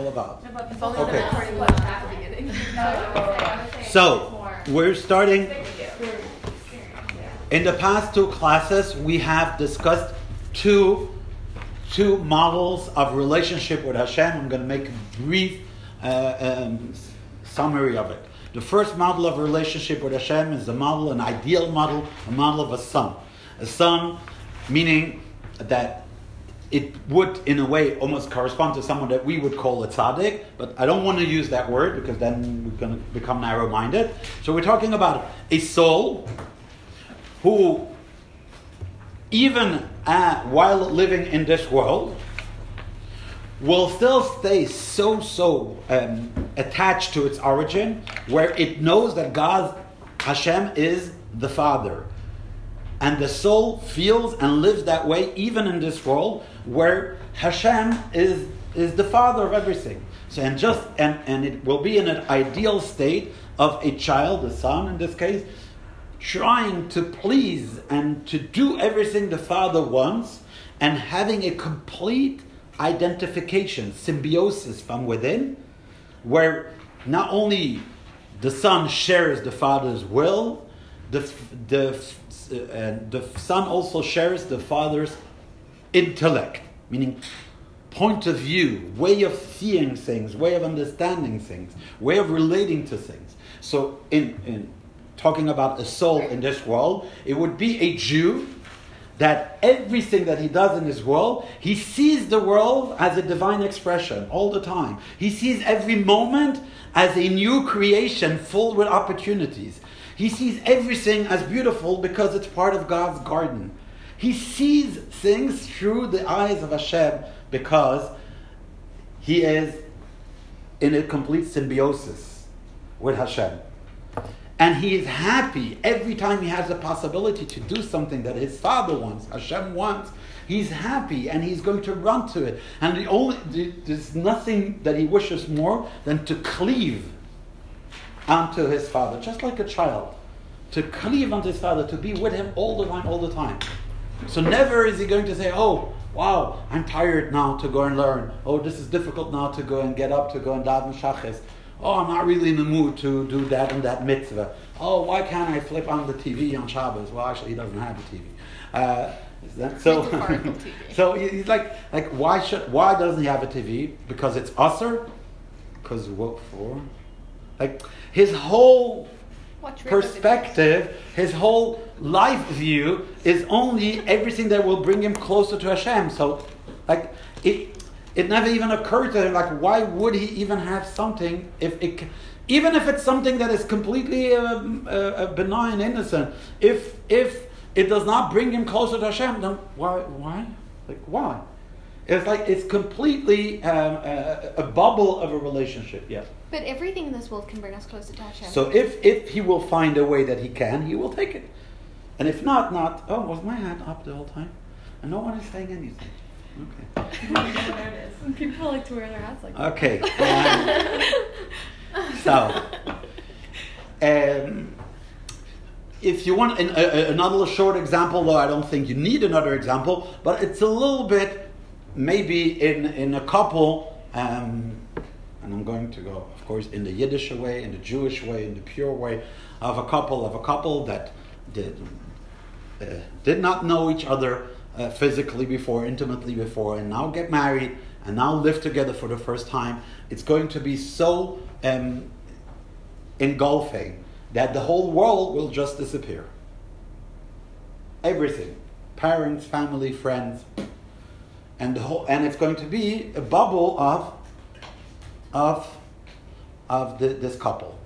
all about. Okay. the recording was at the beginning. So, we're starting. In the past two classes, we have discussed two, two models of relationship with Hashem. I'm going to make a brief uh, um, summary of it. The first model of relationship with Hashem is the model, an ideal model, a model of a son. A son, meaning that it would, in a way, almost correspond to someone that we would call a tzaddik, but I don't want to use that word because then we're going to become narrow minded. So we're talking about a soul who, even uh, while living in this world, will still stay so, so um, attached to its origin, where it knows that God, Hashem, is the Father. And the soul feels and lives that way even in this world where Hashem is, is the father of everything. So and just and, and it will be in an ideal state of a child, a son in this case, trying to please and to do everything the father wants and having a complete identification, symbiosis from within, where not only the son shares the father's will, the, the, uh, the son also shares the father's intellect, meaning point of view, way of seeing things, way of understanding things, way of relating to things. So, in, in talking about a soul in this world, it would be a Jew that everything that he does in this world, he sees the world as a divine expression all the time. He sees every moment as a new creation full with opportunities. He sees everything as beautiful because it's part of God's garden. He sees things through the eyes of Hashem because he is in a complete symbiosis with Hashem. And he is happy every time he has the possibility to do something that his father wants, Hashem wants. He's happy and he's going to run to it. And the only, there's nothing that he wishes more than to cleave onto his father, just like a child. To cleave unto his father, to be with him all the time, all the time. So never is he going to say, oh, wow, I'm tired now to go and learn. Oh, this is difficult now to go and get up to go and daven shachis. Oh, I'm not really in the mood to do that and that mitzvah. Oh, why can't I flip on the TV on Shabbos? Well, actually, he doesn't have a TV. Uh, is that so? So he's like, like, why should, why doesn't he have a TV? Because it's usher? Because what for? Like, his whole perspective, his whole life view is only everything that will bring him closer to Hashem. So, like, it, it never even occurred to him, like, why would he even have something if it, even if it's something that is completely um, uh, uh, benign, innocent, if if it does not bring him closer to Hashem, then why? Why? Like, why? It's like it's completely um, a, a bubble of a relationship. Yeah. But everything in this world can bring us closer to Hashem. So if, if he will find a way that he can, he will take it. And if not, not, oh, was my hand up the whole time? And no one is saying anything. Okay. People like to wear their hats like Okay. um, so, um, if you want an, a, a- another short example, though I don't think you need another example, but it's a little bit maybe in, in a couple, um, and I'm going to go, of course, in the Yiddish way, in the Jewish way, in the pure way, of a couple, of a couple that did, uh, did not know each other uh, physically before, intimately before, and now get married and now live together for the first time. It's going to be so um, engulfing that the whole world will just disappear. Everything, parents, family, friends, and the whole, and it's going to be a bubble of, of, of the, this couple.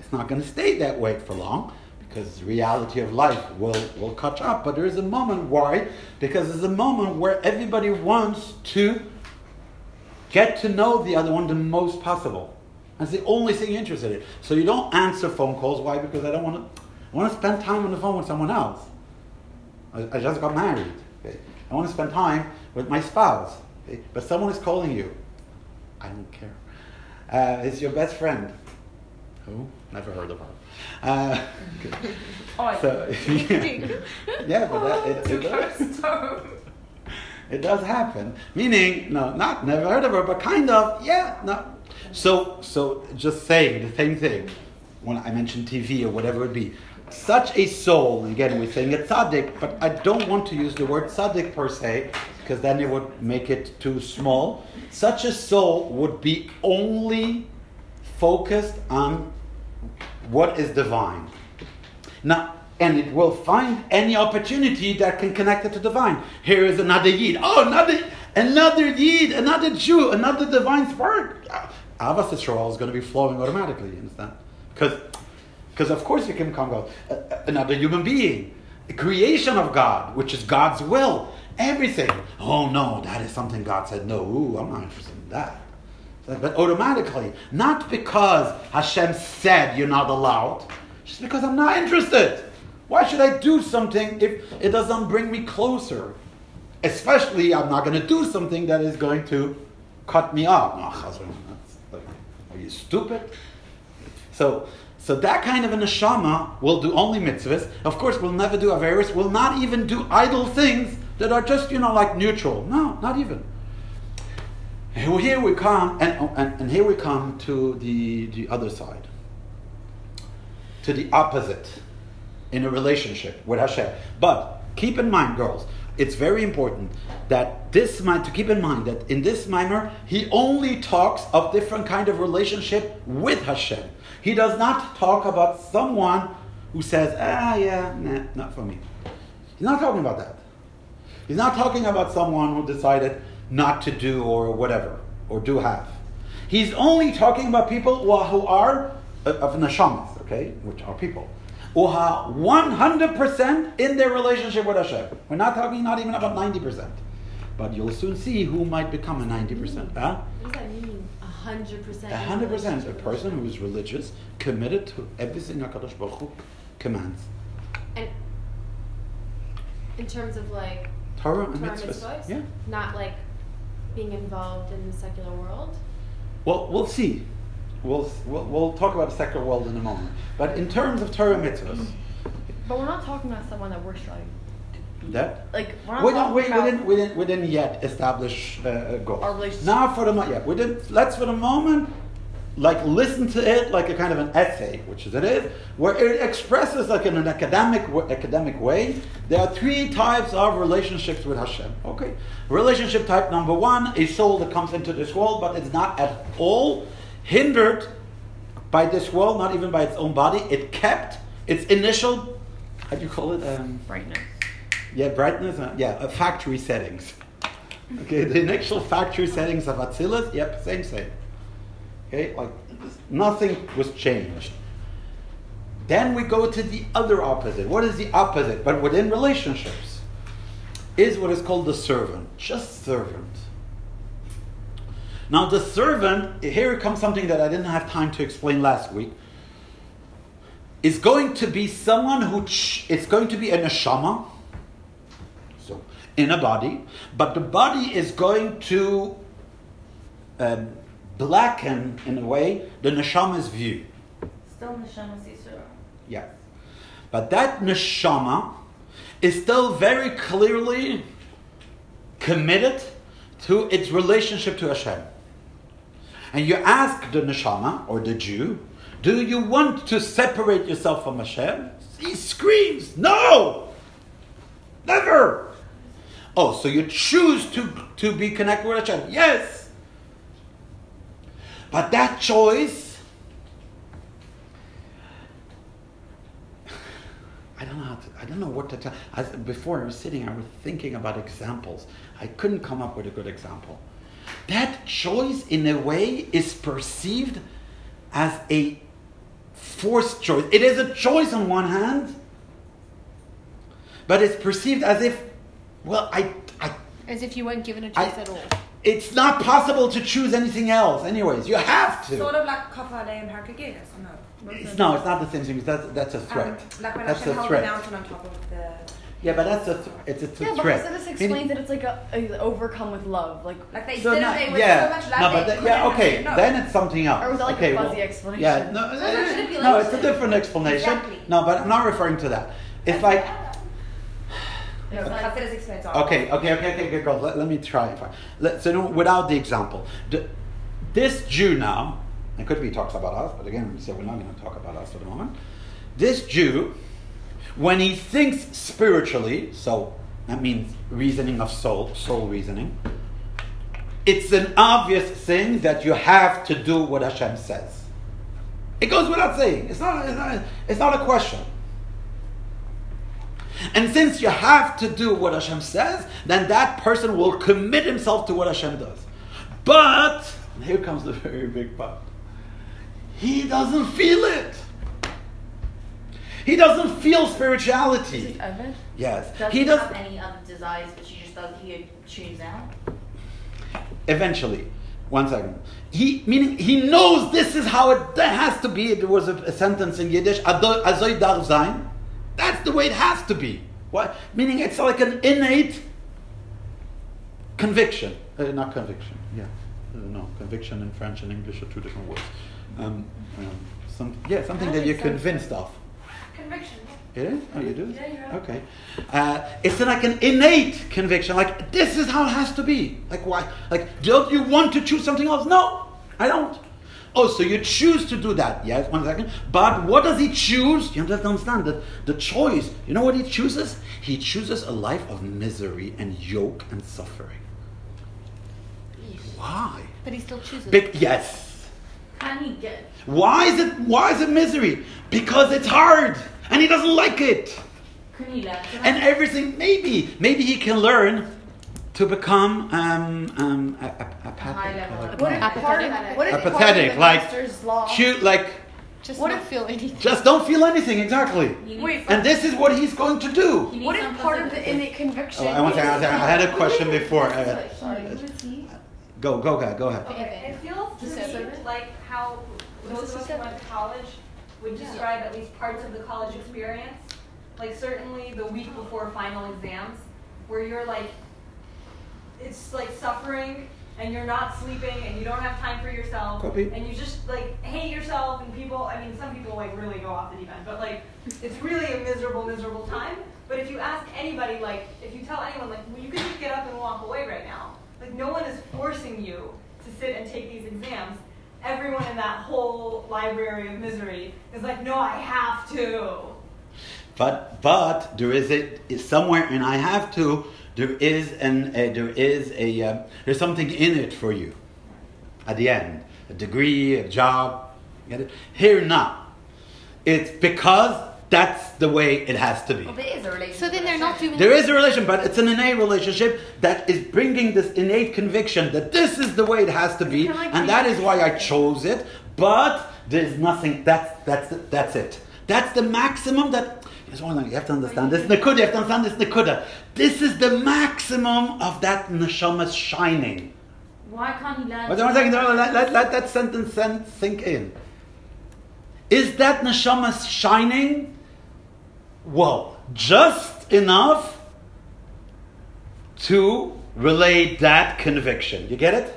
It's not going to stay that way for long because the reality of life will, will catch up. But there is a moment, why? Because there's a moment where everybody wants to get to know the other one the most possible. That's the only thing you're interested in. So you don't answer phone calls. Why? Because I don't want to. I want to spend time on the phone with someone else. I, I just got married. Okay? I want to spend time with my spouse. But someone is calling you. I don't care. Uh, it's your best friend. Who? Never heard of her. Uh, so, yeah, but that, it, it does. it does happen. Meaning, no, not never heard of her, but kind of, yeah, no. So, so just saying the same thing when I mention TV or whatever it be. Such a soul, again, we're saying it's tzaddik, but I don't want to use the word tzaddik per se, because then it would make it too small. Such a soul would be only focused on what is divine. Now, and it will find any opportunity that can connect it to divine. Here is another Yid. Oh, another, another Yid, another Jew, another divine spark. Ahavas Yisrael is going to be flowing automatically, you understand? Because, because of course you can come God, uh, uh, another human being, a creation of God, which is God's will, everything. Oh no, that is something God said. No, ooh, I'm not interested in that. But automatically, not because Hashem said you're not allowed, just because I'm not interested. Why should I do something if it doesn't bring me closer? Especially, I'm not going to do something that is going to cut me off. Are you stupid? So, so that kind of a neshama will do only mitzvahs. Of course, we'll never do averis. We'll not even do idle things that are just, you know, like neutral. No, not even. Here we come, and, and, and here we come to the, the other side, to the opposite in a relationship with Hashem. But keep in mind, girls, it's very important that this mind to keep in mind that in this mimer he only talks of different kind of relationship with Hashem. He does not talk about someone who says, ah, yeah, nah, not for me. He's not talking about that. He's not talking about someone who decided not to do or whatever, or do have. He's only talking about people who are uh, of neshamas, okay, which are people who are 100% in their relationship with Hashem. We're not talking not even about 90%. But you'll soon see who might become a 90%. Huh? What does that mean? 100%? 100%. A person who is religious, committed to everything HaKadosh Baruch Hu commands. And in terms of like Torah and mitzvahs, yeah. Not like being involved in the secular world? Well, we'll see. We'll, we'll, we'll talk about the secular world in a moment. But in terms of Torah mitzvahs. But we're not talking about someone that we're striving that like we're not we don't we, we didn't we didn't we didn't yet establish uh, a goal. Our relationship. Now for the moment, yeah, we didn't. Let's for the moment, like listen to it like a kind of an essay, which is it is, where it expresses like in an academic academic way. There are three types of relationships with Hashem. Okay, relationship type number one: a soul that comes into this world, but it's not at all hindered by this world, not even by its own body. It kept its initial, how do you call it? Um, brightness. Yeah, brightness. Uh, yeah, uh, factory settings. Okay, the initial factory settings of Atzilus, yep, same same. Okay, like nothing was changed. Then we go to the other opposite. What is the opposite? But within relationships, is what is called the servant, just servant. Now, the servant, here comes something that I didn't have time to explain last week, is going to be someone who, it's going to be a neshama, so in a body, but the body is going to um, blacken, in a way, the neshama's view. Still neshama sisura. Yeah. But that neshama is still very clearly committed to its relationship to Hashem and you ask the neshama or the Jew, do you want to separate yourself from Hashem? He screams, no, never. Oh, so you choose to, to be connected with Hashem? Yes. But that choice, I don't know how to, I don't know what to tell. As, before I was sitting, I was thinking about examples. I couldn't come up with a good example that choice, in a way, is perceived as a forced choice. It is a choice on one hand, but it's perceived as if, well, I. I as if you weren't given a choice I, at all. It's not possible to choose anything else, anyways. You have to. Sort of like Kafale and Harkagias, no? It's, no, it's not the same thing. That's, that's a threat. Um, like when that's a threat. mountain on top of the yeah, but that's a th- it's a th- yeah, threat. but this explains that it's like a, a, overcome with love, like like they so did not, it with yeah, so much love. No, but yeah, okay, no. then it's something else. Or was that like okay, a fuzzy well, explanation? Yeah, no, no, no, no, it's a different explanation. Exactly. No, but I'm not referring to that. It's like No, It's like- chassid is explained. Okay, okay, okay, okay, okay, girls. Let, let me try. Let, so, no, without the example, the, this Jew now, it could be talks about us, but again, we said we're not going to talk about us for the moment. This Jew, when he thinks spiritually, so that means reasoning of soul, soul reasoning, it's an obvious thing that you have to do what Hashem says. It goes without saying. It's not, it's not, it's not a question. And since you have to do what Hashem says, then that person will commit himself to what Hashem does. But, and here comes the very big part, he doesn't feel it. He doesn't feel spirituality. Is Evan? Yes. Does he he does have any other desires, but she just does he tunes out? eventually. One second. He meaning he knows this is how it has to be. There was a, a sentence in Yiddish, "Azoy darf sein." That's the way it has to be. What? Meaning it's like an innate conviction. Uh, not conviction. Yeah. Uh, no, conviction in French and English are two different words. Um, um, some, yeah, something that you're convinced of. Conviction. It is? Oh, you do? Yeah, you're. Okay. Uh, it's like an innate conviction. Like, this is how it has to be. Like, why? Like, don't you want to choose something else? No, I don't. Oh, so you choose to do that. Yes, one second. But what does he choose? You have to understand that the choice, you know what he chooses? He chooses a life of misery and yoke and suffering. Why? But he still chooses. Big, yes. Can he get? Why is it why is it misery? Because it's hard and he doesn't like it. Can he learn to And everything, maybe, maybe he can learn to become um, um, a, a, apathic. High level. like- What if Apathetic. what if apathetic, like cute, like Just What not if- feel anything. just don't feel anything exactly. Wait, And this is what he's going to do. he needs What if part of the innate conviction? Oh, I want to. I had a question before. Uh, Sorry, who is go, go, go, go ahead. Okay, it feels to me like how What's those of us who went to college would describe at least parts of the college experience. Like certainly the week before final exams, where you're like, it's like suffering and you're not sleeping and you don't have time for yourself Copy. and you just like hate yourself and people. I mean, some people like really go off the deep end, but like it's really a miserable, miserable time. But if you ask anybody, like if you tell anyone, like well, you can just get up and walk away right now. Like no one is forcing you to sit and take these exams. Everyone in that whole library of misery is like, no, I have to. But but there is a is somewhere, and I have to. There is an uh, there is a uh, there's something in it for you. At the end, a degree, a job. Get it? Here not. It's because that's the way it has to be. Well, there is a relationship. So then they're not doing. There is a relation, but it's an innate relationship that is bringing this innate conviction that this is the way it has to be, and that being why I chose it. But there's nothing. That's that's that's it. That's the maximum. That here's one thing you have to understand. This. You have to understand this. This is the maximum of that neshama's shining. Why can't he learn? Wait one second. no, Let, let, let that sentence sink in. Is that neshama's shining? Well, just enough to relay that conviction. You get it?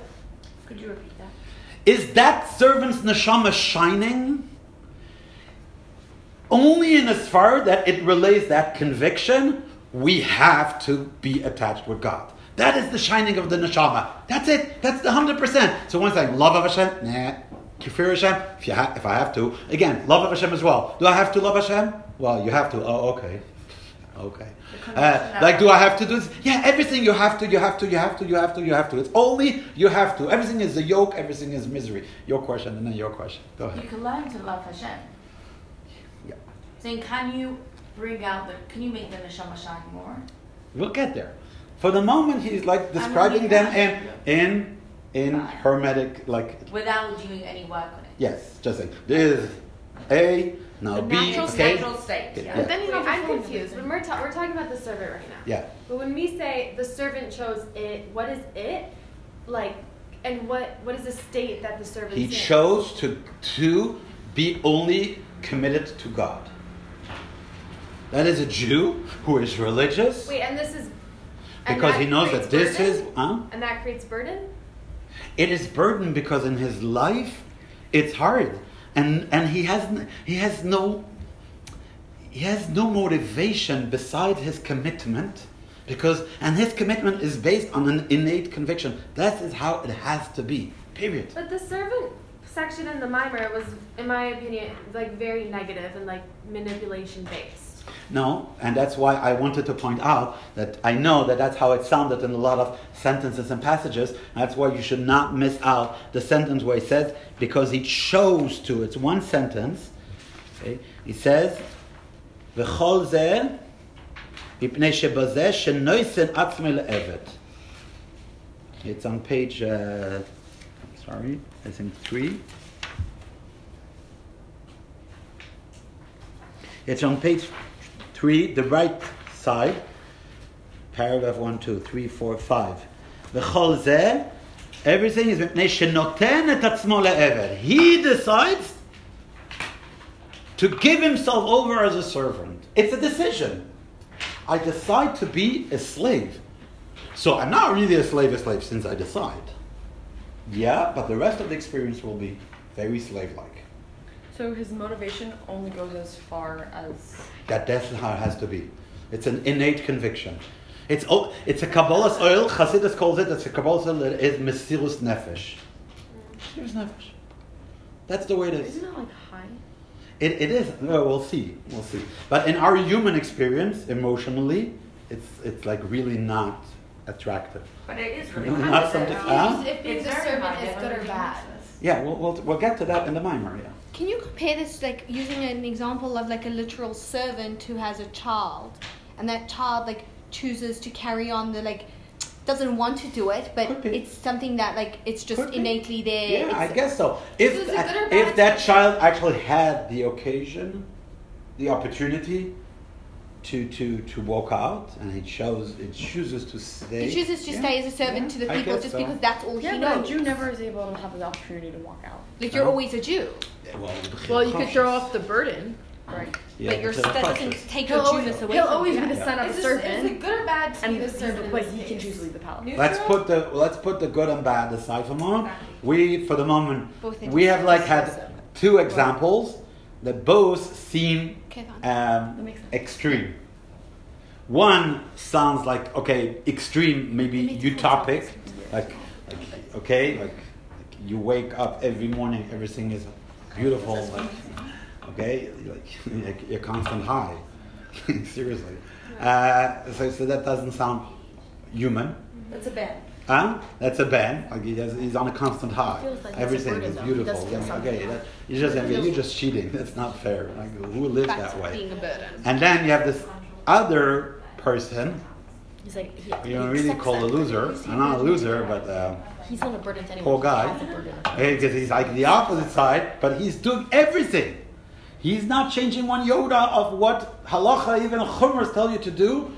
Could you repeat that? Is that servant's neshama shining? Only in as far that it relays that conviction, we have to be attached with God. That is the shining of the neshama. That's it. That's the hundred percent. So one second, love of Hashem, nah. Kafir Hashem, if you ha- if I have to. Again, love of Hashem as well. Do I have to love Hashem? Well, you have to. Oh, okay. Okay. Uh, like, do I have to do this? Yeah, everything you have to, you have to, you have to, you have to, you have to. It's only you have to. Everything is a yoke, everything is misery. Your question and then your question. Go ahead. You can learn to love Hashem. Yeah. So can you bring out the? Can you make the neshama shine more? We'll get there. For the moment, he's like describing them in in in Right. hermetic, like Without doing any work on it. yes, just saying there is A, now The B, natural okay? natural state. Yeah. Yeah. But then he's Wait, I'm confused. When we're, ta- we're talking about the servant right now. Yeah. But when we say the servant chose it, what is it? Like, and what what is the state that the servant He in? chose to to be only committed to God. That is a Jew who is religious Wait, and this is because he knows that this burden? is huh? and that creates burden. It is burden because in his life it's hard, and and he has he has no he has no motivation beside his commitment Because, and his commitment is based on an innate conviction. That is how it has to be. Period. But the servant section in the mimer was, in my opinion, like very negative and like manipulation based. No, and that's why I wanted to point out that I know that that's how it sounded in a lot of sentences and passages. That's why you should not miss out the sentence where he says, because he chose to. It's one sentence. Okay? He says, "V'chol zeh mipnei shebazeh shenoisen atzmei le'eved." It's on page, uh, sorry, I think three. It's on page three, the right side, paragraph one, two, three, four, five. V'chol zeh, everything is mipnei shenoten et atzmo le'eved. He decides to give himself over as a servant. It's a decision. I decide to be a slave. So I'm not really a slave, a slave since I decide. Yeah, but the rest of the experience will be very slave like. So his motivation only goes as far as That that's how it has to be. It's an innate conviction. It's oh, it's a Kabbalas ol. Chassidus calls it. It's a Kabbalas ol. It is Mesirus Nefesh. Mesirus Nefesh. That's the way it is. isn't it like high? It, it is. Well, we'll see. We'll see. But in our human experience, emotionally, it's it's like really not attractive. But it is really Not something- It's huh? very- If being It's a servant is good or bad. Yeah, we'll, we'll, we'll get to that in the Mimer, yeah. Can you compare this like using an example of like a literal servant who has a child and that child like chooses to carry on the like doesn't want to do it but it's something that like it's just Could be. innately there. Yeah, I guess so. If, a if that child actually had the occasion, the opportunity to, to, to walk out, and it shows, it chooses to stay. He chooses to yeah, stay as a servant yeah, to the people just so. because that's all Yeah, he but a knows. Jew never is able to have the opportunity to walk out. Like you're No. always a Jew, Well, Well, you could throw off the burden. Right. Yeah, but you're, that doesn't take He'll your always, Jewness away he'll from always be the Yeah. son of Is, a this, servant. is it good or bad to and be the servant? but he can choose to leave the palace. Neutral? Let's put the let's put the good and bad aside for a moment. We, for the moment, Both we have like had two examples that both seem Okay, fine. That um, makes sense. extreme. One sounds like okay, extreme, maybe utopic, like, like okay, like, like you wake up every morning, everything is beautiful, like okay, like, like your constant high, seriously. Uh, so, so that doesn't sound human. That's a bad. Huh? That's a band. Like he has, he's on a constant high. like Everything is beautiful. Yeah, okay, that, you just you're just cheating. That's not fair. Like who lives That's that way? being a burden. And then you have this other person. He's like, he, You don't really call a loser. I'm not a loser, but uh, He's not a burden to anyone. poor guy. has a burden. Because he's like the opposite side, but he's doing everything. He's not changing one yoda of what halacha, even chumras tell you to do.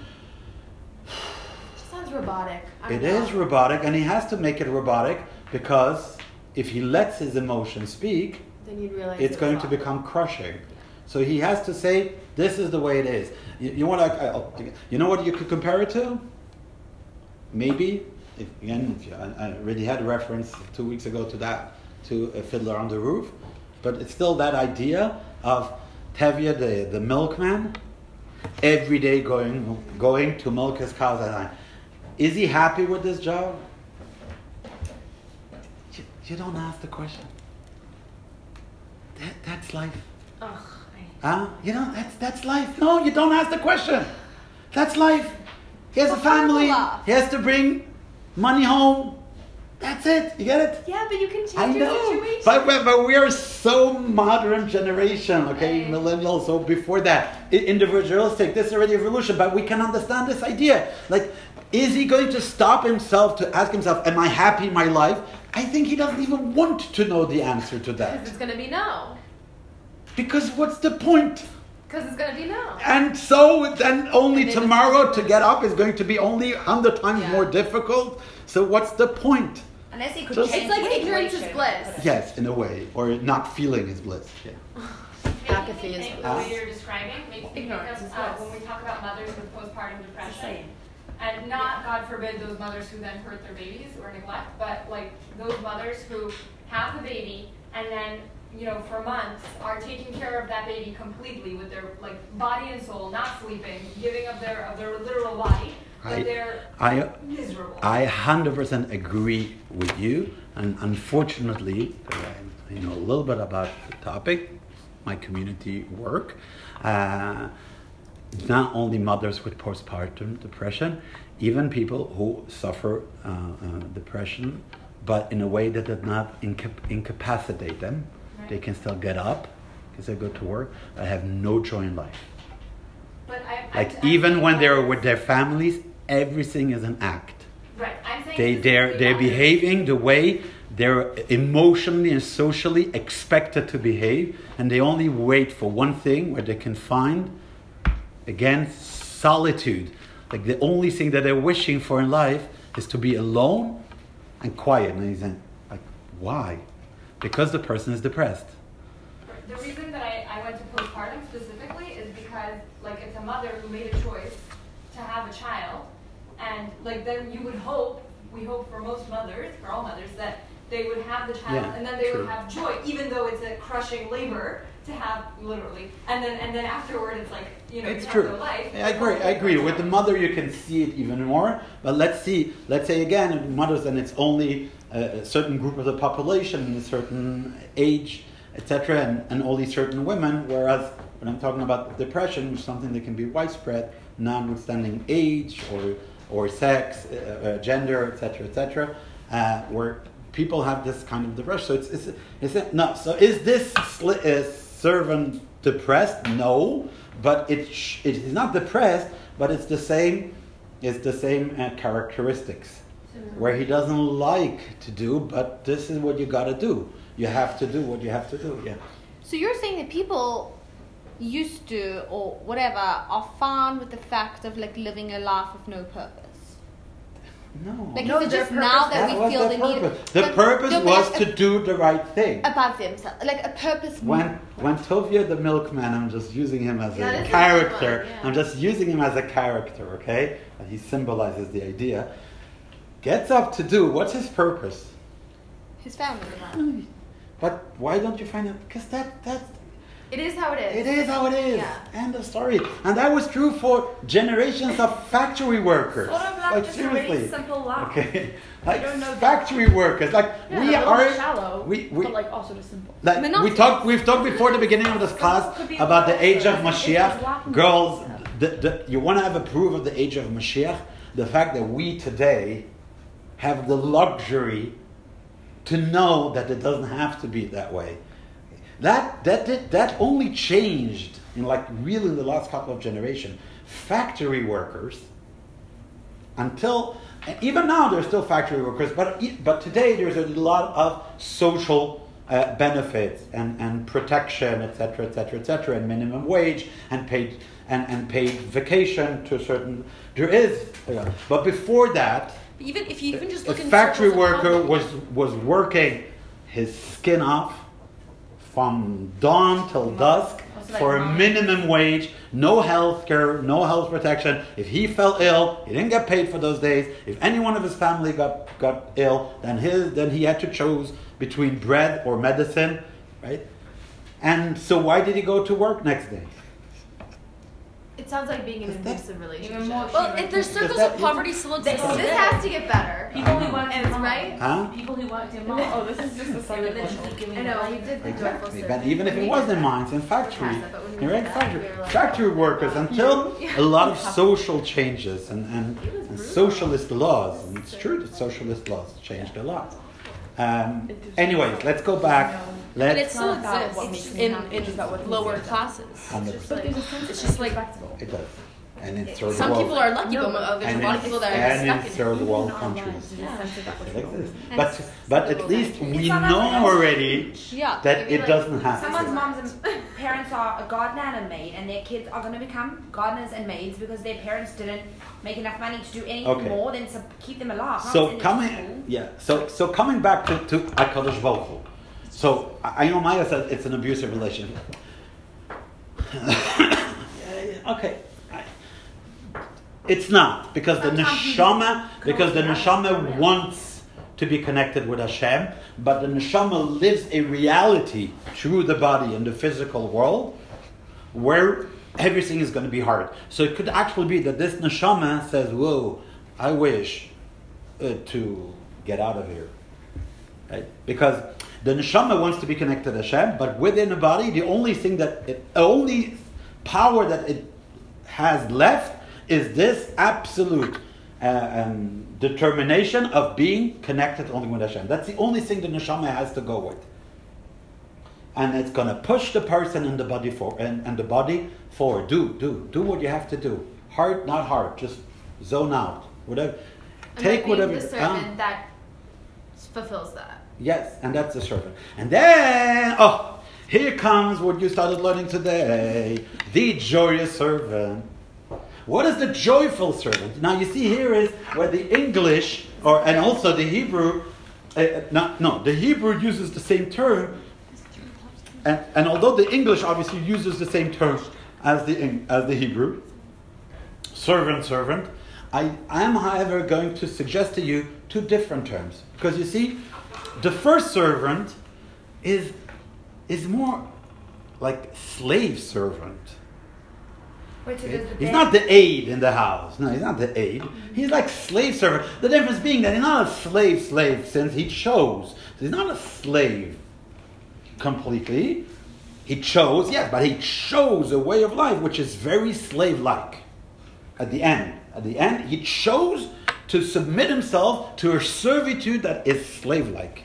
Robotic. I It is robotic, and he has to make it robotic because if he lets his emotion speak, Then you'd realize it's going to become crushing. So he has to say, "This is the way it is." You, you want to? You know what you could compare it to? Maybe, if, again, if you, I, I already had a reference two weeks ago to that, to a fiddler on the roof, but it's still that idea of Tevye, the, the milkman, every day going going to milk his cows at night. Is he happy with this job? You, you don't ask the question. That, that's life. Ugh, Huh? You know, that's that's life. No, you don't ask the question. That's life. He has a family. He has to bring money home. That's it. You get it? Yeah, but you can change I your know. situation. But, but, but we are so modern generation, okay? Right. Millennials, so before that, individualistic, this is already evolution, but we can understand this idea. Like, is he going to stop himself to ask himself, am I happy in my life? I think he doesn't even want to know the answer to that. Because it's gonna be no. Because what's the point? Because it's gonna be no. And so then only And tomorrow to get up is going to be only 100 times Yeah. more difficult. So what's the point? Unless he could Just- It's like the ignorance is bliss. Yes, in a way. Or not feeling is bliss. Yeah. Apathy is I think bliss. the way you're describing makes me think Ignorance of is uh, bliss. when we talk about mothers with postpartum depression. And not, God forbid, those mothers who then hurt their babies or neglect, but like those mothers who have the baby and then, you know, for months are taking care of that baby completely with their like body and soul, not sleeping, giving of their of their literal body, but I- they're I miserable. I 100% agree with you, and unfortunately, I know a little bit about the topic, my community work. Uh, not only mothers with postpartum depression, even people who suffer uh, uh, depression, but in a way that does not inca- incapacitate them. They can still get up because they go to work, but have no joy in life. but I, I, Like I even think when they're with their families, everything is an act. right, I'm saying They they're they're behaving the way they're emotionally and socially expected to behave, and they only wait for one thing where they can find again solitude. Like the only thing that they're wishing for in life is to be alone and quiet. And he's like, why? Because the person is depressed. The reason that I, I went to postpartum specifically is because like it's a mother who made a choice to have a child, and like then you would hope, we hope for most mothers, for all mothers, that they would have the child Yeah, and then they true. would have joy, even though it's a crushing labor to have literally, and then and then afterward it's like you know It's true. life. I agree. I agree. With the mother, you can see it even more. But let's see. Let's say again, mothers, and it's only a a certain group of the population, a certain age, etc., and, and only certain women. Whereas when I'm talking about depression, which is something that can be widespread, notwithstanding age or or sex, uh, uh, gender, etc., etc., uh, where people have this kind of depression. So it's it's, it's no. So is this sli- uh, servant depressed? No, but it sh- it is not depressed, but it's the same. It's the same uh, characteristics where he doesn't like to do, but this is what you got to do. You have to do what you have to do. Yeah. So you're saying that people used to or whatever are fine with the fact of like living a life with no purpose. No. Like No, is it just now that, that we feel the the need purpose. The but- purpose no, was to a- do the right thing. above themselves, like a purpose. When when Tovia the milkman, I'm just using him as Yeah, a character. one, yeah. I'm just using him as a character, okay? And he symbolizes the idea. Gets up to do what's his purpose? his family. But why don't you find out? Because that that's It is how it is. it is how it is. Yeah. End of story. And that was true for generations of factory workers. Sort of like like just a really seriously. simple law. Okay. Like don't know that. factory workers. Like Yeah, we a are shallow, we, we but like also just simple. Like we Monotonous. talked, we've talked before the beginning of this class about the age of also- Mashiach. Girls, the, the, you want to have a proof of the age of Mashiach? The fact that we today have the luxury to know that it doesn't have to be that way. That that that, that only changed in like really in the last couple of generations. Factory workers until even now there's still factory workers but but today there's a lot of social uh, benefits and, and protection etc etc etc and minimum wage and paid and, and paid vacation to a certain there is uh, but before that Even if you even just a look in factory worker was was working his skin off from dawn till dusk like for a minimum wage, no health care, no health protection. If he fell ill, he didn't get paid for those days. If any one of his family got, got ill, then his then he had to choose between bread or medicine, right? And so why did he go to work next day? It sounds like being in an Is that- abusive relationship. Even more Well, if there's circles that- of poverty still This, exist. this has to get better. People who um, worked in It's malls. right. Huh? People who worked in Oh, this is just a They were Sunday literally bushel. giving I know, their we did the Exactly. But even if it was in mines and factory, Pass that, but when we you're right, factory, we like, factory oh, workers until Yeah. a lot of social changes and, and, and socialist laws. And it's true that socialist laws changed a lot. Um, anyways, let's go back. But it Let's still not about what exists makes me in, in it's about what lower classes. hundred But there's a sense It's just like- respectable. It does, and in third Some world, people are lucky, No, but there's and a lot of people that are and in stuck in it. third world countries. lives, there's a sense of that which It exists. But but at least we know happening. already Yeah. that Maybe it like doesn't happen. Someone's moms and parents are a gardener and a maid, and their kids are going to become gardeners and maids because their parents didn't make enough money to do anything Okay. more than to keep them alive. So send them to school. coming, yeah. So so coming back to to Hakadosh Baruch Hu. So I know Maya said it's an abusive relationship. okay, it's not because the neshama because the neshama wants to be connected with Hashem, but the neshama lives a reality through the body in the physical world where everything is going to be hard. So it could actually be that this neshama says, "Whoa, I wish uh, to get out of here," right? Because the neshama wants to be connected to Hashem, but within the body, the only thing that it, only power that it has left is this absolute uh, um, determination of being connected only with Hashem. That's the only thing the neshama has to go with and it's going to push the person and the body for and, and the body forward. Do do do what you have to do. Hard, not hard. Just zone out. Whatever. And Take whatever. the servant ah, that fulfills that. yes, and that's the servant. And then oh, here comes what you started learning today: the joyous servant. What is the joyful servant? Now you see here is where the English or and also the Hebrew. Uh, no, no, the Hebrew uses the same term, and, and although the English obviously uses the same term as the, as the Hebrew, servant, servant, I am, however, going to suggest to you two different terms. Because you see, the first servant is, is more like slave servant. Wait, so He's bed- not the aide in the house. No, he's not the aide. He's like slave servant. The difference being that he's not a slave slave since he chose. He's not a slave completely. He chose, yes, but he chose a way of life which is very slave like. At the end, at the end, he chose to submit himself to a servitude that is slave like.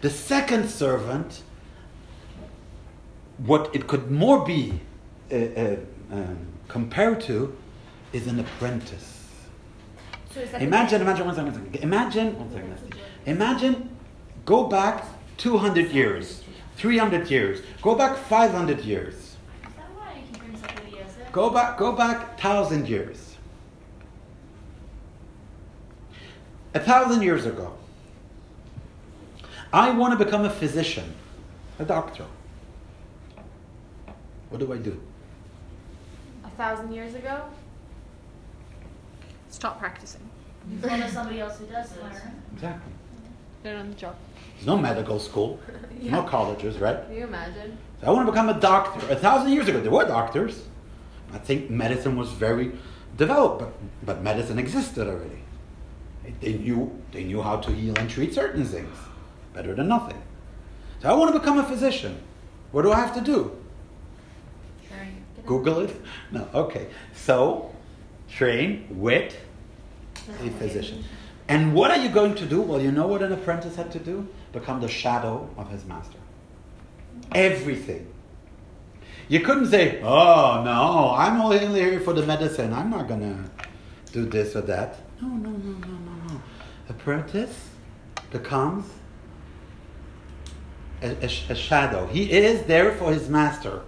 The second servant, what it could more be uh, uh, um, compared to, is an apprentice. so is that the Imagine, imagine, one second, one second. Imagine, one second, Imagine, go back 200 years, 300 years, go back 500 years, Is that why he brings up Eliezer? go back, go back 1,000 years. A thousand years ago, I want to become a physician, a doctor. What do I do? A thousand years ago, Stop practicing. You follow somebody else who does it. Exactly. Learn on the job. There's no medical school, no colleges, right? can you imagine? So I want to become a doctor. A thousand years ago, there were doctors. I think medicine was very developed, but, but medicine existed already. They knew, they knew how to heal and treat certain things better than nothing. So I want to become a physician. What do I have to do? Train. Google it? No, okay. So, train with a physician. And what are you going to do? Well, you know what an apprentice had to do? Become the shadow of his master. Everything. You couldn't say, oh, no, I'm only here for the medicine. I'm not going to do this or that. No, no, no, no, no, no. Apprentice becomes a, a, a shadow. He is there for his master.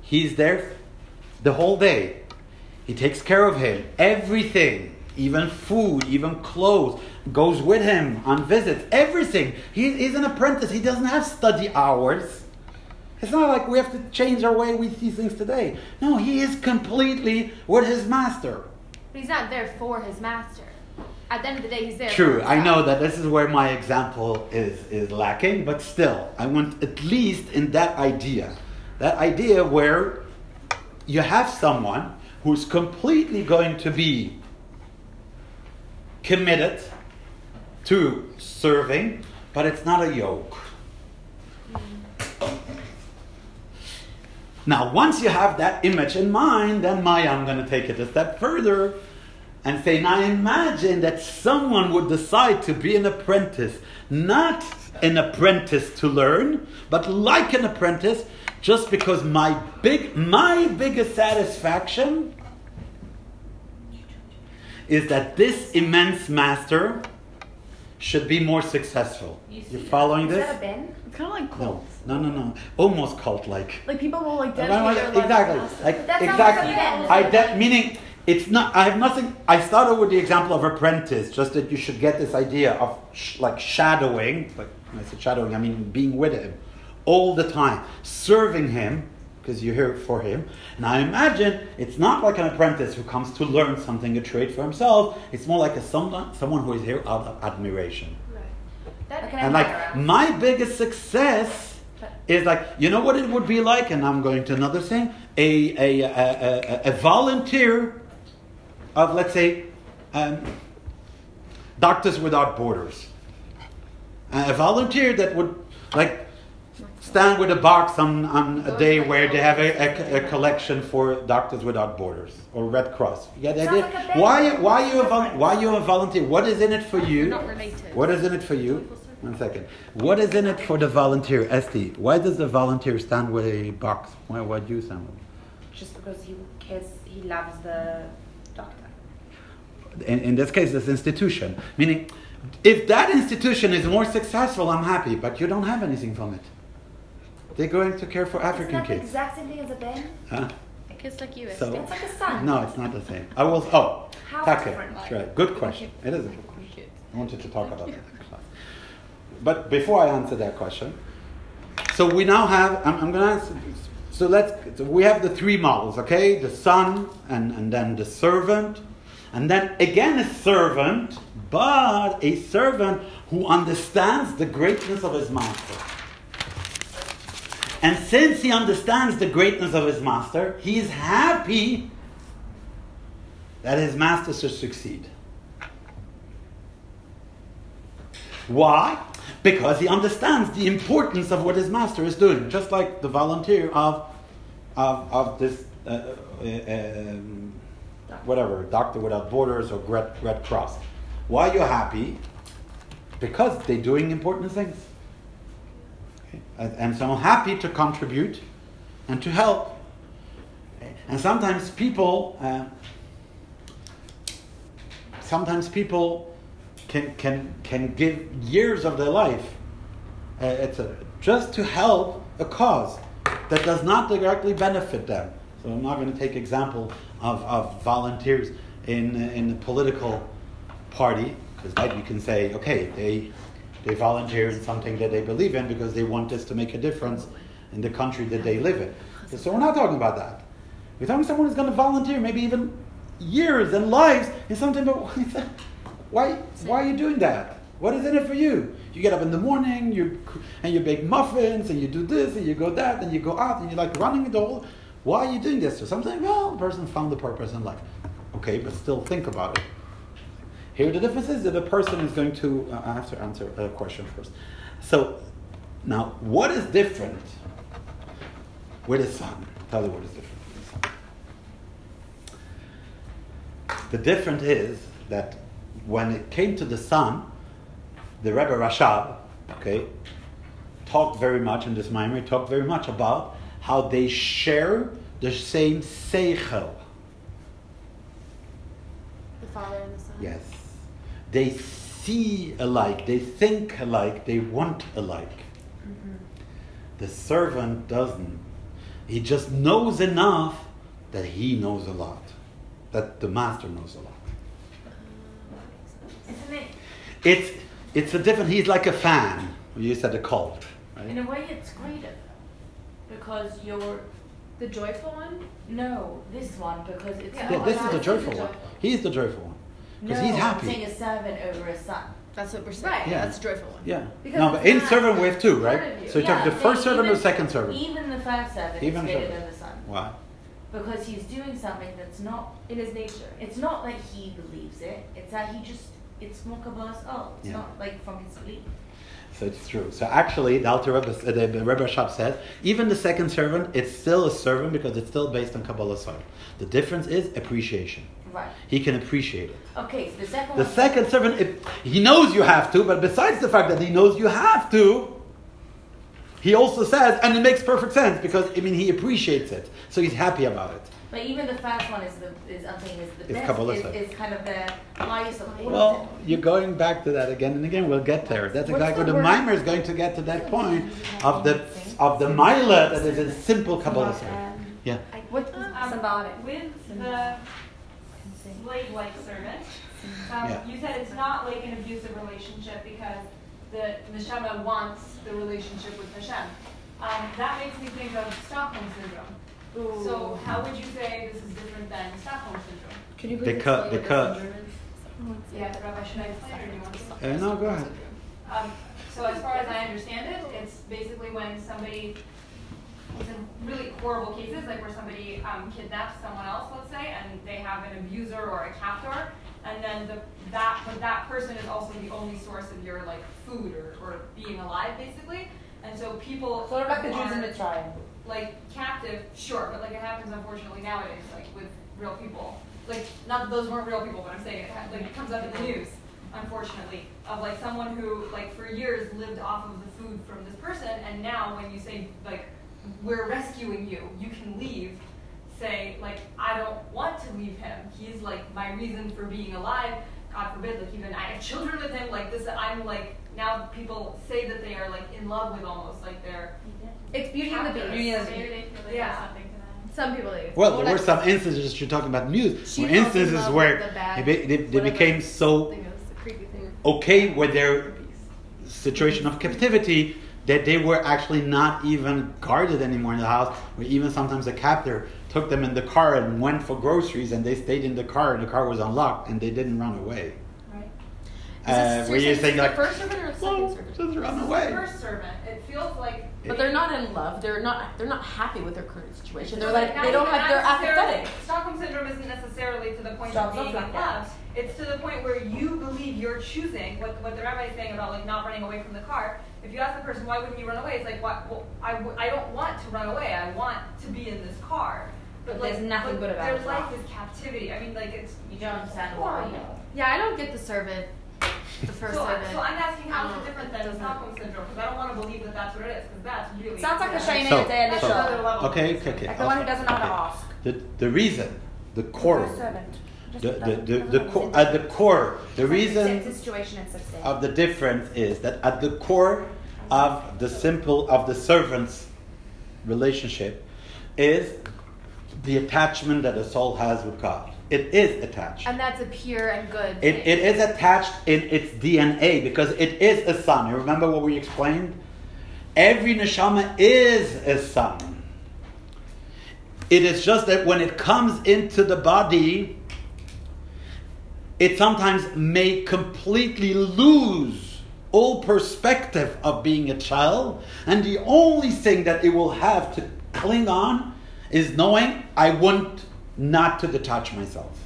He's there the whole day. He takes care of him. Everything, even food, even clothes, goes with him on visits. Everything. He, he's an apprentice. He doesn't have study hours. It's not like we have to change our way we see things today. No, he is completely with his master. But he's not there for his master. At the end of the day, he's there. True, I know that this is where my example is, is lacking, but still, I want at least in that idea, that idea where you have someone who's completely going to be committed to serving, but it's not a yoke. Now, once you have that image in mind, then Maya, I'm going to take it a step further and say, now imagine that someone would decide to be an apprentice, not an apprentice to learn, but like an apprentice, just because my big, my biggest satisfaction is that this immense master should be more successful. You see You're that. following Is this? that a Ben? It's kind of like cult. No, no, no, no. Almost cult-like. Like people will like Right, dedicate right, their exactly. to. Like That's not exactly. what I meant. I de- meaning it's not. I have nothing. I started with the example of apprentice, just that you should get this idea of sh- like shadowing. Like when I said shadowing, I mean being with him all the time, serving him because you're here for him. And I imagine it's not like an apprentice who comes to learn something, a trade for himself. It's more like a someone, someone who is here out of admiration. Like And like my biggest success is like you know what it would be like, and I'm going to another thing. A a a, a, a volunteer of let's say um, Doctors Without Borders. A volunteer that would like stand with a box on, on a day where they have a, a, a collection for Doctors Without Borders or Red Cross. You get the Sounds like why why you a vol- why you a volunteer? What is in it for you? Not related. What is in it for you? One second. What is in it for the volunteer, Esti? Why does the volunteer stand with a box? Why why do you stand with? Just because he cares, he loves the doctor. in, in this case, this institution. Meaning, if that institution is more successful, I'm happy, but you don't have anything from it. They're going to care for African Isn't the kids. exact same thing as a Ben? Huh? Kids like you. So- It's like a son. No, it's not the same. I will. Oh, How Take different? That's right. Good question. It is a good question. I wanted to talk about that. But before I answer that question, so we now have. I'm, I'm going to answer. So let's. So we have the three models, okay? The son, and and then the servant, and then again a servant, but a servant who understands the greatness of his master. And since he understands the greatness of his master, he is happy that his master should succeed. Why? Because he understands the importance of what his master is doing, just like the volunteer of, of, of this, uh, uh, um, whatever, Doctor Without Borders or Red, Red Cross. Why are you happy? Because they're doing important things. And, so I'm happy to contribute and to help. And sometimes people, uh, sometimes people can, can, can give years of their life uh, a, just to help a cause that does not directly benefit them. So I'm not going to take example of, of volunteers in, in the political party, because that you can say, okay, they, they volunteer in something that they believe in because they want this to make a difference in the country that they live in. So we're not talking about that. We're talking someone who's going to volunteer maybe even years and lives in something, but why, why are you doing that? What is in it for you? You get up in the morning, you and you bake muffins, and you do this, and you go that, and you go out, and you're like running the whole. Why are you doing this? Or something? Well, the person found the purpose in life. Okay, but still think about it. Here, the difference is that the person is going to. Uh, I have to answer a question first. So, now, what is different with his son? Tell you what is different with his son. The difference is that when it came to the son, the Rebbe Rashab, okay, talked very much in this maamar, talked very much about how they share the same seichel. The father and the son. Yes. They see alike, they think alike, they want alike. Mm-hmm. The servant doesn't. He just knows enough that he knows a lot, that the master knows a lot. Uh, Isn't it? It's, it's a different, he's like a fan. You said a cult, right? In a way, it's greater because you're The joyful one? no this one because it's Yeah, Yeah, this is the like- joyful one. He's the joyful one. Because no, he's I'm happy. saying a servant over a son. That's what we're saying. Right. Yeah. That's a joyful one. Yeah. Because no, but in servant we have two, right? So you Yeah, talk the first saying servant or even- second servant? Even the first servant Even is greater servant. than the son Why? because he's doing something that's not. In his nature. It's not that he believes it. It's that he just. It's more Kabbalah's oh, it's Yeah. not like from his belief. So it's true. So actually, the Alter Rebbe, uh, the Rebbe Rashab said, even the second servant, it's still a servant because it's still based on Kabbalah side. The difference is appreciation. Right. He can appreciate it. Okay. So the second The one. second servant, it, he knows you have to, but besides the fact that he knows you have to, he also says, and it makes perfect sense because I mean he appreciates it, so he's happy about it. But even the first one is the is I'm saying is the It's best. Kabbalah Is, is kind of the highest of all Well, of them. you're going back to that again and again. We'll get there. That's What's exactly the the word? maamar is going to get to that point of the of the milah that is a simple Kabbalah side. Yeah. What's Um, it With the slave-like servant, um, Yeah. you said it's not like an abusive relationship because the neshama wants the relationship with Hashem. Um, that makes me think of Stockholm syndrome. So how would you say this is different than Stockholm syndrome? Can you please Because- explain what because- this? Yeah, Rabbi, should I explain or do you want to? Uh, no, go ahead. Um, so as far as I understand it, it's basically when somebody it's in really horrible cases, like where somebody um, kidnaps someone else, let's say, and they have an abuser or a captor, and then the, that but that person is also the only source of your like food or, or being alive, basically. And so people Sort of like the Jews in are, Mitzrayim. like captive, sure, but like it happens unfortunately nowadays, like with real people. Like not that those weren't real people, but I'm saying it like it comes up in the news, unfortunately, of like someone who like for years lived off of the food from this person, and now when you say like we're rescuing you, you can leave. Say like I don't want to leave him. He's like my reason for being alive. God forbid, like even I have children with him. Like this, I'm like now people say that they are like in love with almost like they're It's Beauty and the Beast. Beauty and the Maybe they feel like Yeah. there's something to that. Some people do. Well, Or there were some instances you're talking about news. She where falls in instances where the bad- they, they, they became so Thing the thing. okay with their situation of captivity that they were actually not even guarded anymore in the house, where even sometimes the captor took them in the car and went for groceries and they stayed in the car and the car was unlocked and they didn't run away. Right. Uh, where you're saying like, first servant or the second well, servant? just run away. first servant. It feels like But they're not in love. They're not. They're not happy with their current situation. They're like they don't even have. They're necessarily- apathetic. Stockholm syndrome isn't necessarily to the point Stop, of being stop, in love. It's to the point where you believe you're choosing what what the rabbi is saying about like not running away from the car. If you ask the person why wouldn't you run away, it's like what? Well, I, w- I don't want to run away. I want to be in this car. But like, there's nothing but good about their it. life is captivity. I mean, like it's You don't understand why. horrible. Yeah, I don't get the servant. The first So, servant. so I'm asking how is Um, it different than doesn't- Stockholm syndrome? Because I don't want to believe that that's what it is. Because that's really It Sounds like a yeah. shame So, in there, That's so- another level. Okay, okay, okay. Like the one who doesn't know how to ask. The, the reason, the core, First servant. Just the, the, the, at the core, the reason a situation and of the difference is that at the core of the simple of the servant's relationship is the attachment that a soul has with God. It is attached. and that's a pure and good. It, it is attached in its DNA because it is a son. You remember what we explained? Every neshama is a son. It is just that when it comes into the body, it sometimes may completely lose all perspective of being a child, and the only thing that it will have to cling on is knowing I want not to detach myself.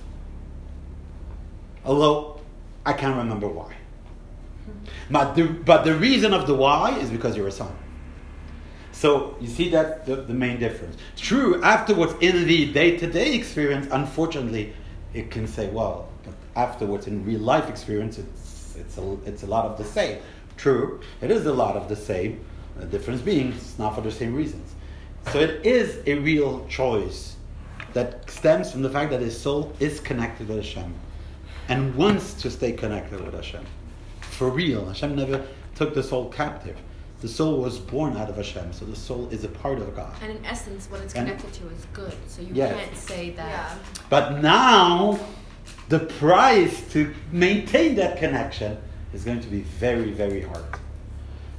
Although I can't remember why. But the, but the reason of the why is because you're a son. So you see that the, the main difference. True, afterwards in the day-to-day experience, unfortunately, it can say, well, afterwards in real life experience, it's it's a, it's a lot of the same. True, it is a lot of the same. The difference being, it's not for the same reasons. So it is a real choice that stems from the fact that his soul is connected with Hashem and wants to stay connected with Hashem. For real, Hashem never took the soul captive. The soul was born out of Hashem, so the soul is a part of God. And in essence, what it's And- connected to is good. So you Yes. can't say that. Yeah. But now, the price to maintain that connection is going to be very, very hard.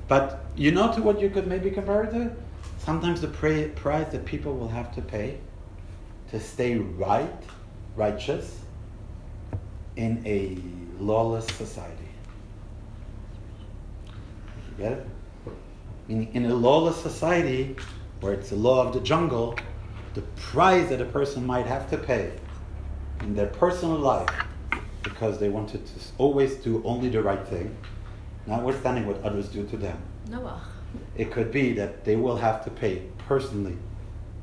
But you know to what you could maybe compare it to? Sometimes the price that people will have to pay to stay right, righteous, in a lawless society. You get it? Meaning, in a lawless society, where it's the law of the jungle, the price that a person might have to pay in their personal life because they wanted to always do only the right thing, notwithstanding what others do to them. Noah. It could be that they will have to pay personally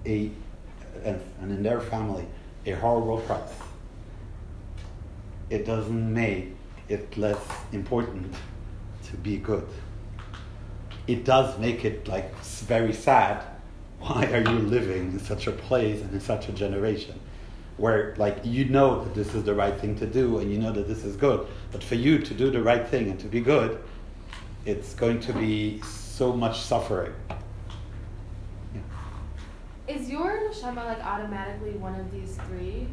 a and, and in their family a horrible price. It doesn't make it less important to be good. It does make it like very sad. Why are you living in such a place and in such a generation? Where like you know that this is the right thing to do and you know that this is good, but for you to do the right thing and to be good, it's going to be so much suffering. Is your neshama like automatically one of these three,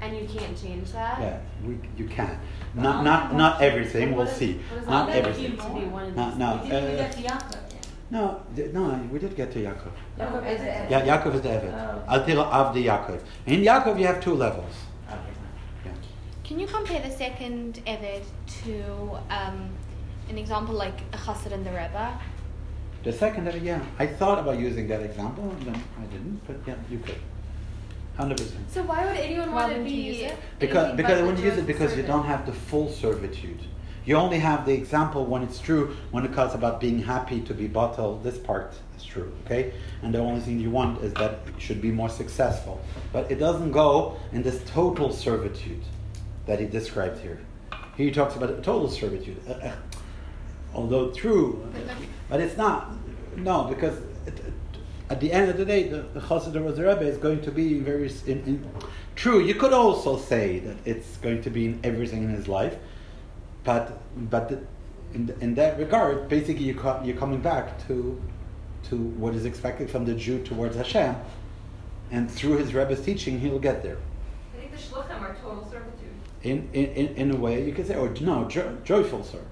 and you can't change that? Yeah, we, you can. Not, not, not everything. We'll see. Not everything. mean to be one of No, uh, no, three? We didn't even get to Yaakov yet. no, th- no. We did get to Yaakov. Yaakov is it? Yeah, Yaakov is the Eved. Oh. Until of the Yaakov. In Yaakov, you have two levels. Okay. Yeah. Can you compare the second Eved to um, an example like a chassid and the Rebbe? The second, uh, yeah, I thought about using that example, and then I didn't, but yeah, you could. Hundred percent. So why would anyone Why want to wouldn't you be? use it? Because because but I wouldn't use it joyful because you don't have the full servitude. You only have the example when it's true, when it comes about being happy to be batel. This part is true, okay? And the only thing you want is that it should be more successful. But it doesn't go in this total servitude that he described here. Here he talks about total servitude. Uh, uh, although true, but it's not. No, because it, at the end of the day, the, the Chassid of the Rebbe is going to be very in, in, true. You could also say that it's going to be in everything in his life, but but in, th- in that regard, basically you co- you're coming back to to what is expected from the Jew towards Hashem, and through his Rebbe's teaching, he'll get there. I think the shluchim are total servitude. In, in, in, in a way, you could say, or no, jo- joyful servants.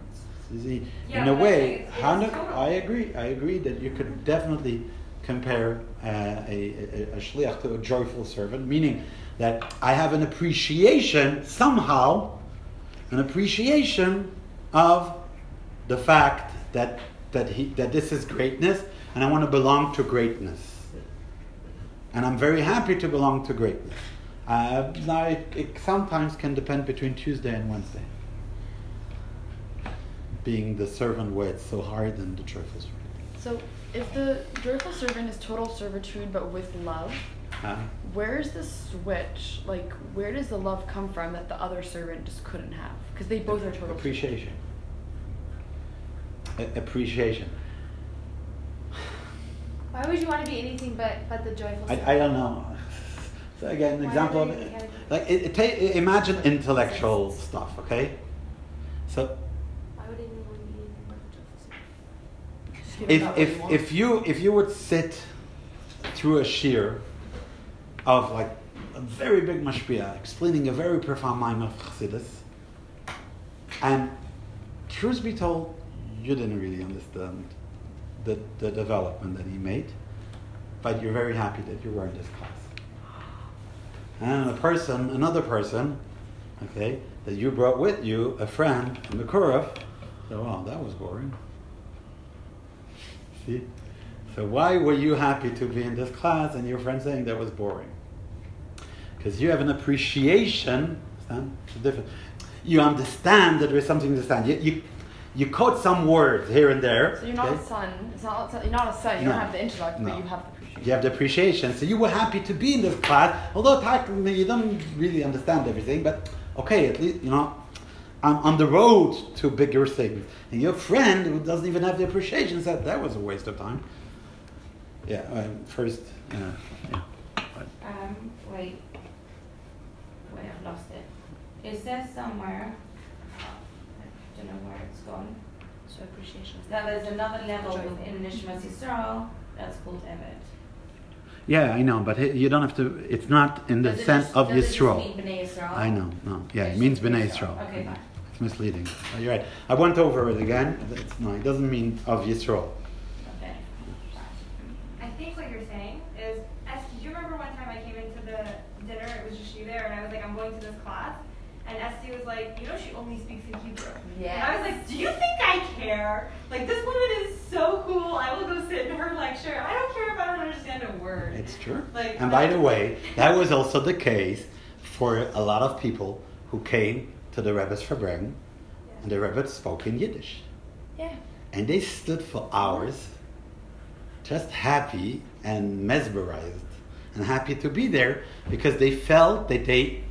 See, Yeah, in a way, think it's- it's Hanukkah, total. I agree. I agree that you could definitely compare uh, a, a, a shliach to a joyful servant, meaning that I have an appreciation somehow, an appreciation of the fact that that he that this is greatness, and I want to belong to greatness, and I'm very happy to belong to greatness. Uh, now it, it sometimes can depend between Tuesday and Wednesday. Being the servant where it's so hard and the joyful servant. So if the joyful servant is total servitude but with love, Uh, where's the switch? Like, where does the love come from that the other servant just couldn't have? Because they both are total appreciation. A- appreciation. Why would you want to be anything but but the joyful? I, servant? I don't know. So again, an Why example of would they- like it, it ta- imagine intellectual stuff. Okay, so Why would anyone want to be anything the joyful servant? Just if if you if you if you would sit through a shiur of like a very big mashpia explaining a very profound mind of Chassidus, and truth be told, you didn't really understand the, the development that he made, but you're very happy that you were in this class. And a person, another person, okay, that you brought with you, a friend, a mekurav, so, oh, wow, that was boring. See? So why were you happy to be in this class and your friend saying that was boring? Because you have an appreciation, understand? Different. You understand that there is something to understand. You, you, you quote some words here and there. So you're not okay? a son. It's not. You're not a son. You No. don't have the intellect, No. but you have the appreciation. You have the appreciation. So you were happy to be in this class, although technically you don't really understand everything, but okay, at least, you know, I'm on the road to bigger things. And your friend who doesn't even have the appreciation said that was a waste of time. Yeah, um, first, uh, yeah. Um, wait. Wait, I've lost it. It says somewhere, I don't know where it's gone, So appreciation. that there's another level Joyful. within Nishmas Yisrael that's called Eved. Yeah, I know, but you don't have to, it's not in the Does it sense just- of does it just Yisrael. mean B'nai Yisrael? I know, no. Yeah, it It's means just B'nai Yisrael. Yisrael. Okay, fine. It's misleading. Oh, you're right. I went over it again. It's, no, it doesn't mean of Yisrael. Okay. I think what you're saying is, Es, did you remember one time I came into the dinner, it was just you there, and I was like, I'm going to this class, and Esty was like, you know she only speaks in Hebrew. And I was like, do you think I care? Like, this woman is so cool, I will go sit in her lecture, I don't care if I don't understand a word. It's true. Like- and by the way, that was also the case for a lot of people who came to the Rebbe's farbrengen, and the Rebbe spoke in Yiddish. Yeah. And they stood for hours, just happy and mesmerized, and happy to be there because they felt that they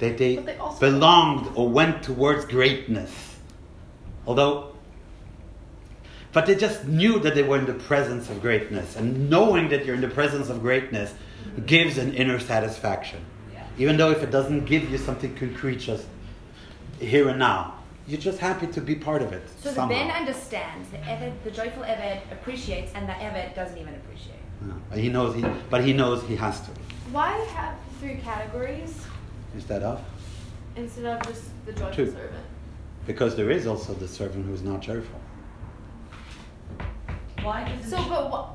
that they, they belonged or went towards greatness. Although, but they just knew that they were in the presence of greatness, and knowing that you're in the presence of greatness gives an inner satisfaction. Yeah. Even though if it doesn't give you something concrete just here and now, you're just happy to be part of it. So the somehow. Ben understands, the Eved, the joyful Eved appreciates, and the Eved doesn't even appreciate. Yeah. He knows he, but he knows he has to. Why have three categories Instead of, instead of just the joyful Two. servant? because there is also the servant who's not joyful. Why does So, but what?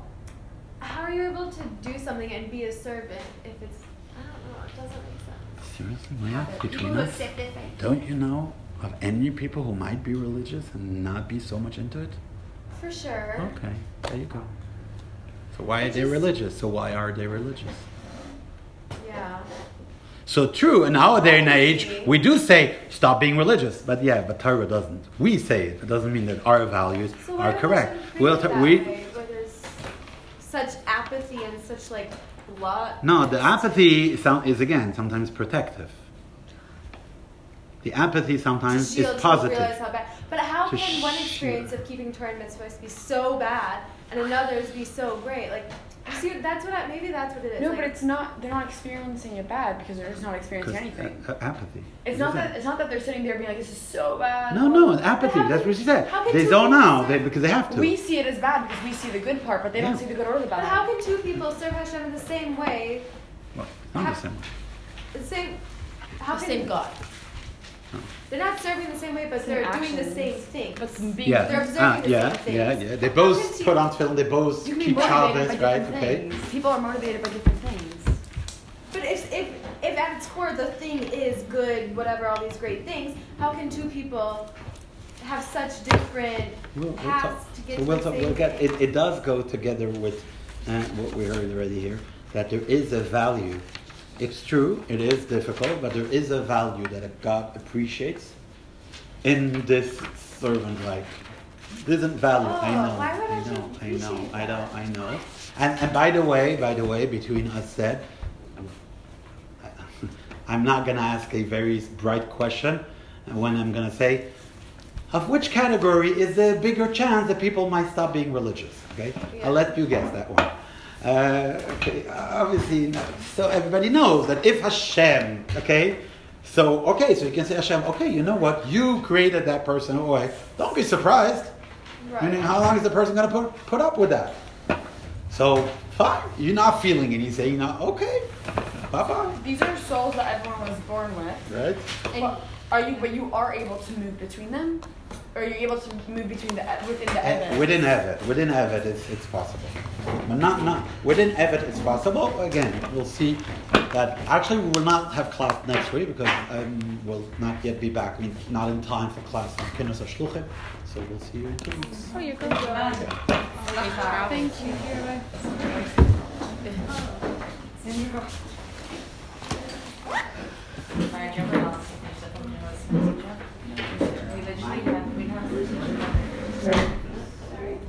How are you able to do something and be a servant if it's? I don't know. It doesn't make sense. Seriously, Maya, People between who us, accept don't you know of any people who might be religious and not be so much into it? for sure. Okay, there you go. So why are they religious? So why are they religious? So true, in our day and age, we do say stop being religious, but yeah, but Torah doesn't. We say it. It doesn't mean that our values So are correct. We'll t- we way, there's such apathy and such like blood. no, the apathy is again sometimes protective. The apathy sometimes is positive. how. But how To can one shield. experience of keeping Torah and mitzvahs be so bad and another's be so great? Like, see, that's what I, maybe that's what it is. No, like, but it's not. They're not experiencing it bad because they're just not experiencing anything. uh, uh, apathy. It's What not is that. It's not that they're sitting there being like, "This is so bad." No, no, But apathy. how That's what she said. They two zone people out say- they, because they have to. We see it as bad because we see the good part, but they Yeah. don't see the good or the bad. But how can two people serve Hashem in the same way? Well, not the how- same. The same. How The can same God. They're not serving the same way, but Same they're doing the same thing. But being Yeah, They're observing ah, the yeah, same things. yeah, yeah. They both put on film. They both you can be keep motivated Shabbos, right? Okay. People are motivated by different things. But if, if, if at its core the thing is good, whatever, all these great things, how can two people have such different We'll, we'll paths talk. to get so to we'll, the talk, same we'll get. thing? It, it does go together with uh, what we heard already here. That there is a value. It's true. It is difficult, but there is a value that God appreciates in this servant like. There isn't value. I Oh, know. why would I I know. I know. I know. I know. And and by the way, by the way, between us said, I'm not going to ask a very bright question when I'm going to say, of which category is there a bigger chance that people might stop being religious? Okay, Yeah. I'll let you guess that one. Uh, okay, obviously, no. so everybody knows that if Hashem, okay, so okay, so you can say Hashem, okay, you know what? You created that person away. Don't be surprised. Right. Meaning, how long is the person going to put put up with that? So fine, you're not feeling it. You say, you know, okay, bye bye, These are souls that everyone was born with. right? But are you? But you are able to move between them, or are you able to move between the within the Eh, evidence? Within Eved, within Eved, it's, it's possible. But not, not, within Eved, it's possible. Again, we'll see that actually we will not have class next week because um, we'll not yet be back. I mean, not in time for class on Kinus HaShluchim. So we'll see you in two weeks. Oh, you're good. Thank you. Alright, jump Right.